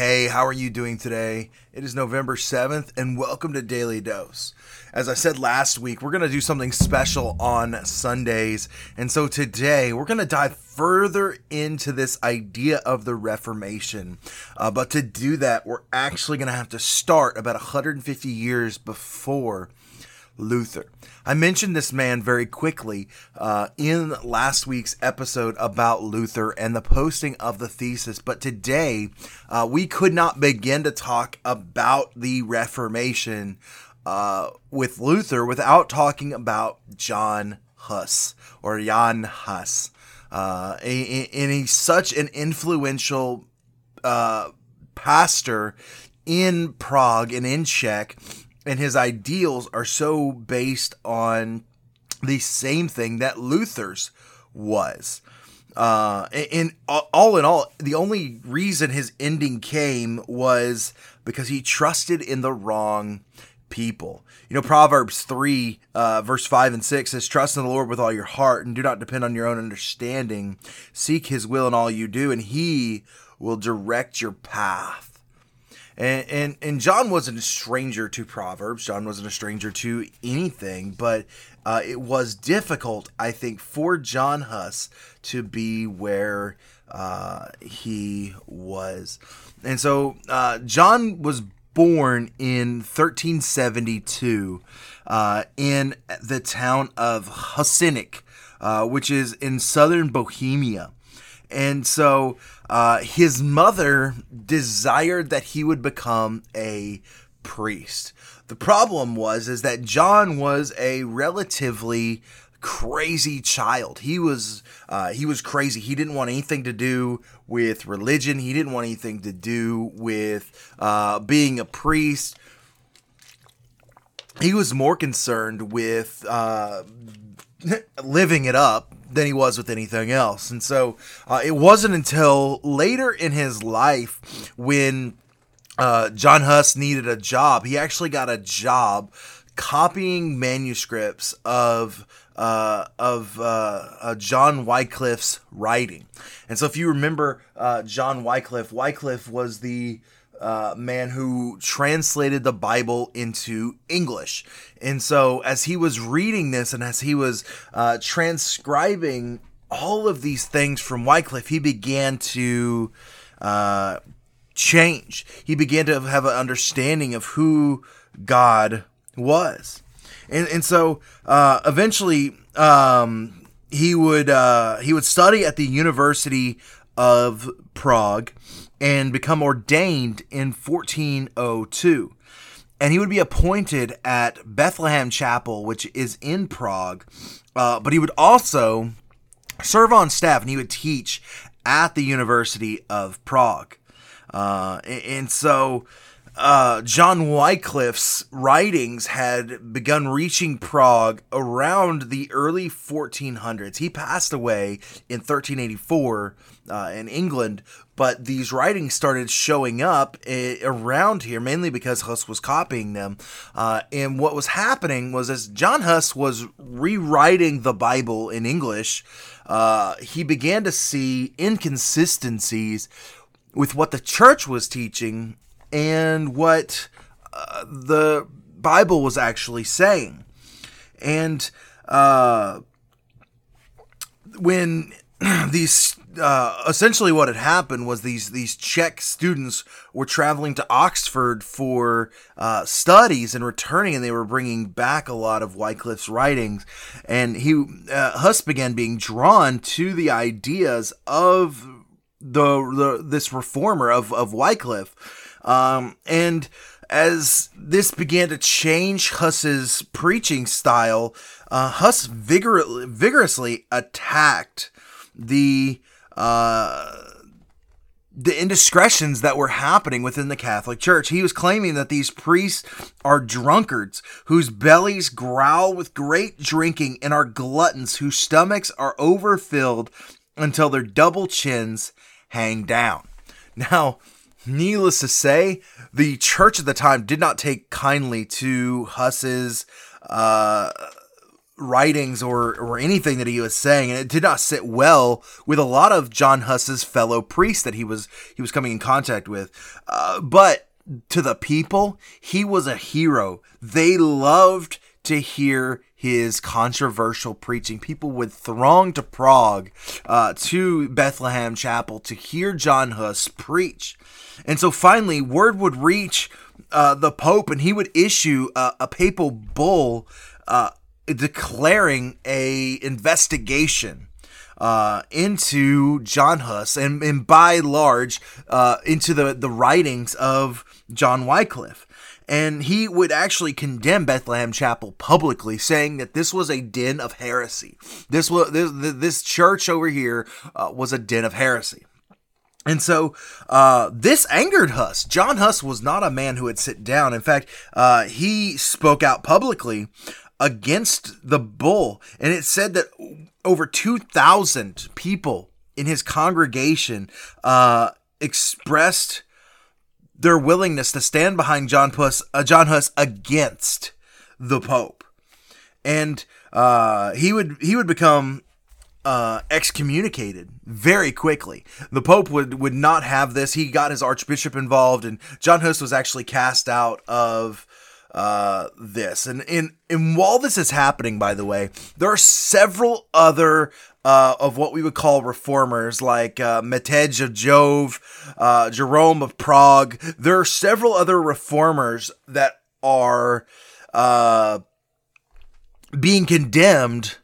Hey, how are you doing today? It is November 7th, and welcome to Daily Dose. As I said last week, we're going to do something special on Sundays. And so today, we're going to dive further into this idea of the Reformation. Uh, but to do that, we're actually going to have to start about 150 years before Luther. I mentioned this man very quickly uh, in last week's episode about Luther and the posting of the thesis, but today uh, we could not begin to talk about the Reformation uh, with Luther without talking about John Huss or Jan Hus. Uh, and he's such an influential uh, pastor in Prague and in Czech and his ideals are so based on the same thing that Luther's was. Uh, and all in all, the only reason his ending came was because he trusted in the wrong people. You know, Proverbs 3, uh, verse 5 and 6 says, Trust in the Lord with all your heart and do not depend on your own understanding. Seek his will in all you do, and he will direct your path. And, and and John wasn't a stranger to Proverbs. John wasn't a stranger to anything, but uh, it was difficult, I think, for John Huss to be where uh, he was. And so uh, John was born in 1372 uh, in the town of Husinec, uh, which is in southern Bohemia. And so uh, his mother desired that he would become a priest. The problem was is that John was a relatively crazy child. He was uh, he was crazy. He didn't want anything to do with religion. He didn't want anything to do with uh, being a priest. He was more concerned with uh, living it up than he was with anything else. And so uh, it wasn't until later in his life when uh, John Huss needed a job, he actually got a job copying manuscripts of uh, of uh, uh, John Wycliffe's writing. And so, if you remember uh, John Wycliffe, Wycliffe was the uh, man who translated the Bible into English. And so, as he was reading this and as he was uh, transcribing all of these things from Wycliffe, he began to uh, change. He began to have an understanding of who God was. And, and so, uh, eventually, um, he would uh, he would study at the University of Prague and become ordained in 1402. And he would be appointed at Bethlehem Chapel, which is in Prague. Uh, but he would also serve on staff and he would teach at the University of Prague. Uh, and so uh, John Wycliffe's writings had begun reaching Prague around the early 1400s. He passed away in 1384 uh, in England, but these writings started showing up uh, around here mainly because Huss was copying them. Uh, and what was happening was as John Huss was rewriting the Bible in English, uh, he began to see inconsistencies with what the church was teaching and what uh, the Bible was actually saying. And uh, when these uh, essentially what had happened was these these Czech students were traveling to Oxford for uh, studies and returning, and they were bringing back a lot of Wycliffe's writings. And he uh, Huss began being drawn to the ideas of the, the this reformer of of Wycliffe um, and as this began to change Huss's preaching style, uh, Huss vigor- vigorously attacked the uh, the indiscretions that were happening within the Catholic Church. He was claiming that these priests are drunkards whose bellies growl with great drinking and are gluttons whose stomachs are overfilled until their double chins hang down. Now, needless to say, the church at the time did not take kindly to Huss's uh, writings or or anything that he was saying, and it did not sit well with a lot of John Huss's fellow priests that he was he was coming in contact with. Uh, but to the people, he was a hero. They loved to hear his controversial preaching. People would throng to Prague, uh, to Bethlehem Chapel to hear John Huss preach. And so finally, word would reach uh, the Pope, and he would issue a, a papal bull uh, declaring a investigation uh, into John Huss and, and by large uh, into the, the writings of John Wycliffe. And he would actually condemn Bethlehem Chapel publicly, saying that this was a den of heresy. This was this, this church over here uh, was a den of heresy. And so uh, this angered Huss. John Huss was not a man who would sit down. In fact, uh, he spoke out publicly against the bull. And it said that over 2,000 people in his congregation uh, expressed their willingness to stand behind John, Puss, uh, John Huss against the Pope. And uh, he would he would become uh, excommunicated very quickly. The Pope would would not have this. He got his Archbishop involved, and John Huss was actually cast out of uh, this. And in and while this is happening, by the way, there are several other uh, of what we would call reformers, like uh, Metej of Jove, uh, Jerome of Prague. There are several other reformers that are uh, being condemned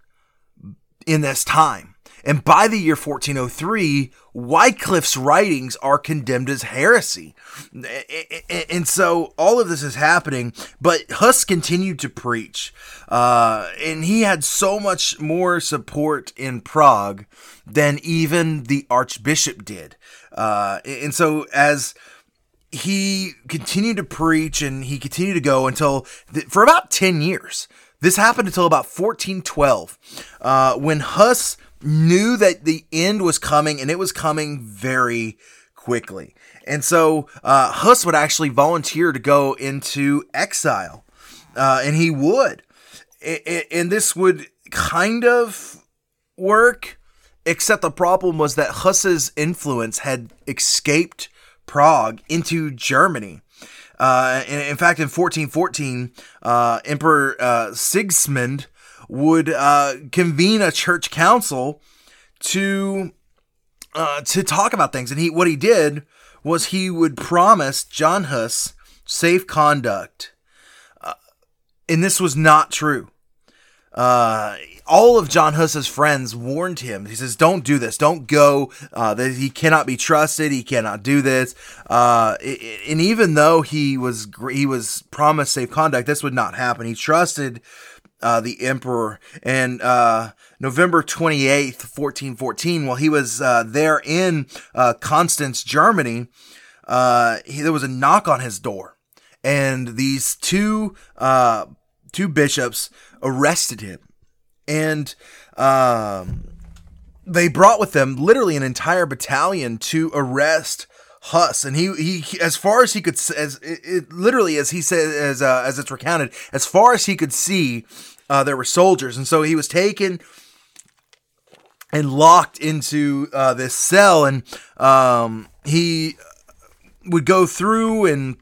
in this time. And by the year 1403, Wycliffe's writings are condemned as heresy. And so all of this is happening, but Huss continued to preach. Uh, and he had so much more support in Prague than even the Archbishop did. Uh, and so as he continued to preach and he continued to go until for about 10 years. This happened until about 1412, uh, when Huss knew that the end was coming and it was coming very quickly. And so uh, Huss would actually volunteer to go into exile, uh, and he would. And this would kind of work, except the problem was that Huss's influence had escaped Prague into Germany. Uh, in, fact, in 1414, uh, Emperor uh, Sigismund would uh, convene a church council to uh, to talk about things. And he what he did was he would promise John Huss safe conduct, uh, and this was not true. Uh, all of John Huss's friends warned him. He says, "Don't do this. Don't go. Uh, that he cannot be trusted. He cannot do this." Uh, and even though he was he was promised safe conduct, this would not happen. He trusted uh, the emperor. And uh, November 28th, 1414, while he was uh, there in uh, Constance, Germany, uh, he, there was a knock on his door. And these two, uh, two bishops arrested him. And um, they brought with them literally an entire battalion to arrest Huss, and he, he as far as he could as it, it, literally as he said as uh, as it's recounted, as far as he could see, uh, there were soldiers, and so he was taken and locked into uh, this cell, and um, he would go through and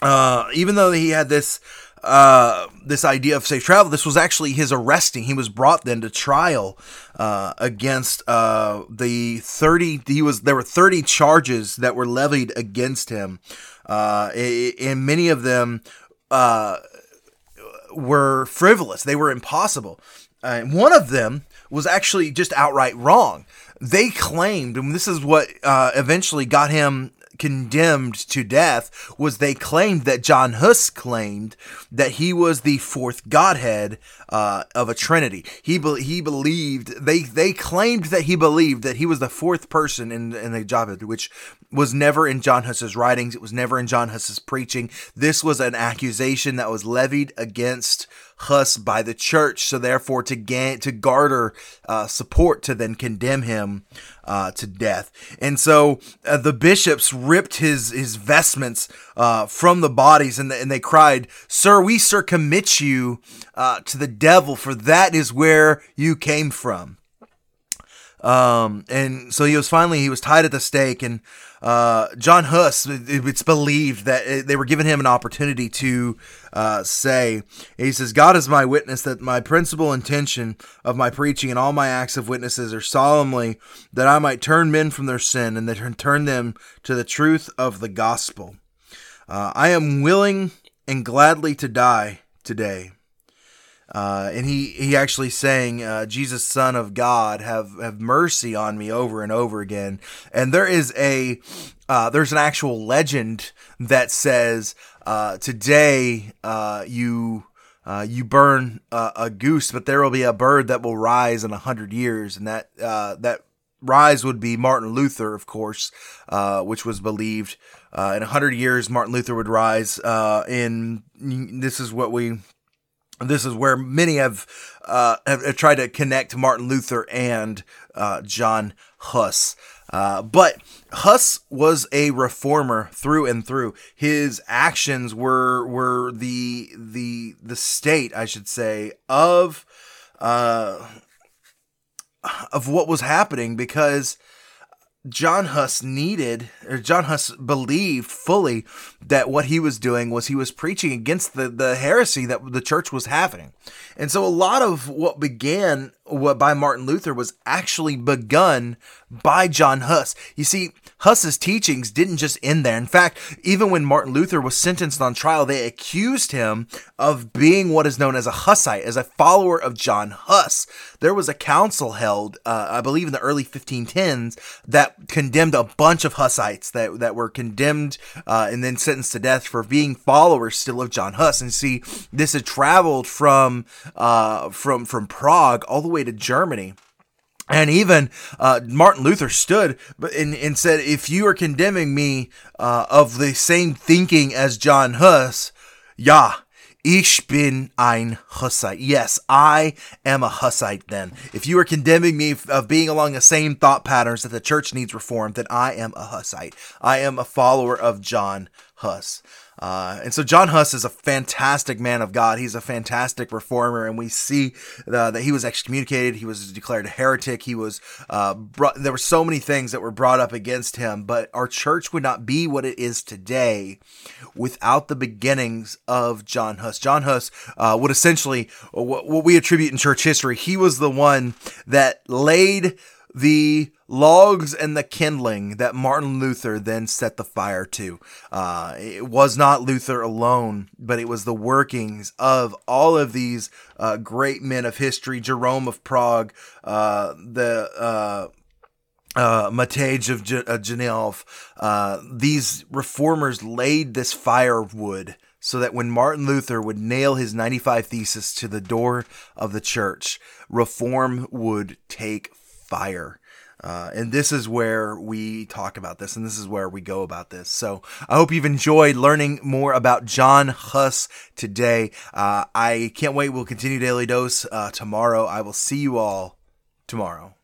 uh, even though he had this uh, this idea of safe travel. This was actually his arresting. He was brought then to trial uh, against uh, the thirty. He was there were thirty charges that were levied against him, uh, and many of them uh, were frivolous. They were impossible. Uh, one of them was actually just outright wrong. They claimed, and this is what uh, eventually got him condemned to death was they claimed that John Huss claimed that he was the fourth Godhead uh, of a Trinity. He be- he believed they they claimed that he believed that he was the fourth person in in the Godhead, which was never in John Huss's writings. It was never in John Huss's preaching. This was an accusation that was levied against Huss by the church. So therefore, to gain to garner uh, support to then condemn him uh, to death. And so uh, the bishops ripped his his vestments uh, from the bodies, and, the, and they cried, "Sir, we circommit you uh, to the devil, for that is where you came from." Um, and so he was finally he was tied at the stake, and uh, John Huss. It's believed that they were giving him an opportunity to uh, say. He says, "God is my witness that my principal intention of my preaching and all my acts of witnesses are solemnly that I might turn men from their sin and that turn them to the truth of the gospel. Uh, I am willing and gladly to die today." Uh, and he, he actually sang, uh, Jesus, Son of God, have, have mercy on me over and over again. And there is a, uh, there's an actual legend that says, uh, today, uh, you, uh, you burn a goose, but there will be a bird that will rise in a hundred years. And that, that rise would be Martin Luther, of course, which was believed, in a hundred years, Martin Luther would rise, in, this is what we, this is where many have, uh, have, have tried to connect Martin Luther and uh, John Huss. Uh, but Huss was a reformer through and through. His actions were were the the the state, I should say, of uh, of what was happening because John Huss needed, or John Huss believed fully that what he was doing was he was preaching against the, the heresy that the church was having. And so a lot of what began what by Martin Luther was actually begun by John Huss. You see, Huss's teachings didn't just end there. In fact, even when Martin Luther was sentenced on trial, they accused him of being what is known as a Hussite, as a follower of John Huss. There was a council held, uh, I believe, in the early 1510s that condemned a bunch of Hussites that, that were condemned uh, and then sentenced to death for being followers still of John Huss. And see, this had traveled from uh, from from Prague all the way to Germany. And even uh, Martin Luther stood and, and, said, If you are condemning me uh, of the same thinking as John Huss, ja, ich bin ein Hussite. Yes, I am a Hussite then. If you are condemning me of being along the same thought patterns that the church needs reform, then I am a Hussite. I am a follower of John Huss. Uh, and so John Huss is a fantastic man of God. He's a fantastic reformer, and we see uh, that he was excommunicated. He was declared a heretic. He was uh, brought, there were so many things that were brought up against him. But our church would not be what it is today without the beginnings of John Huss. John Huss uh, would essentially what, what we attribute in church history. He was the one that laid the logs and the kindling that Martin Luther then set the fire to. Uh, it was not Luther alone, but it was the workings of all of these uh, great men of history Jerome of Prague, uh, the uh, uh, Matej of G- uh, uh, these reformers laid this firewood so that when Martin Luther would nail his 95 Thesis to the door of the church, reform would take fire. Uh, and this is where we talk about this, and this is where we go about this. So I hope you've enjoyed learning more about John Huss today. Uh, I can't wait. We'll continue Daily Dose uh, tomorrow. I will see you all tomorrow.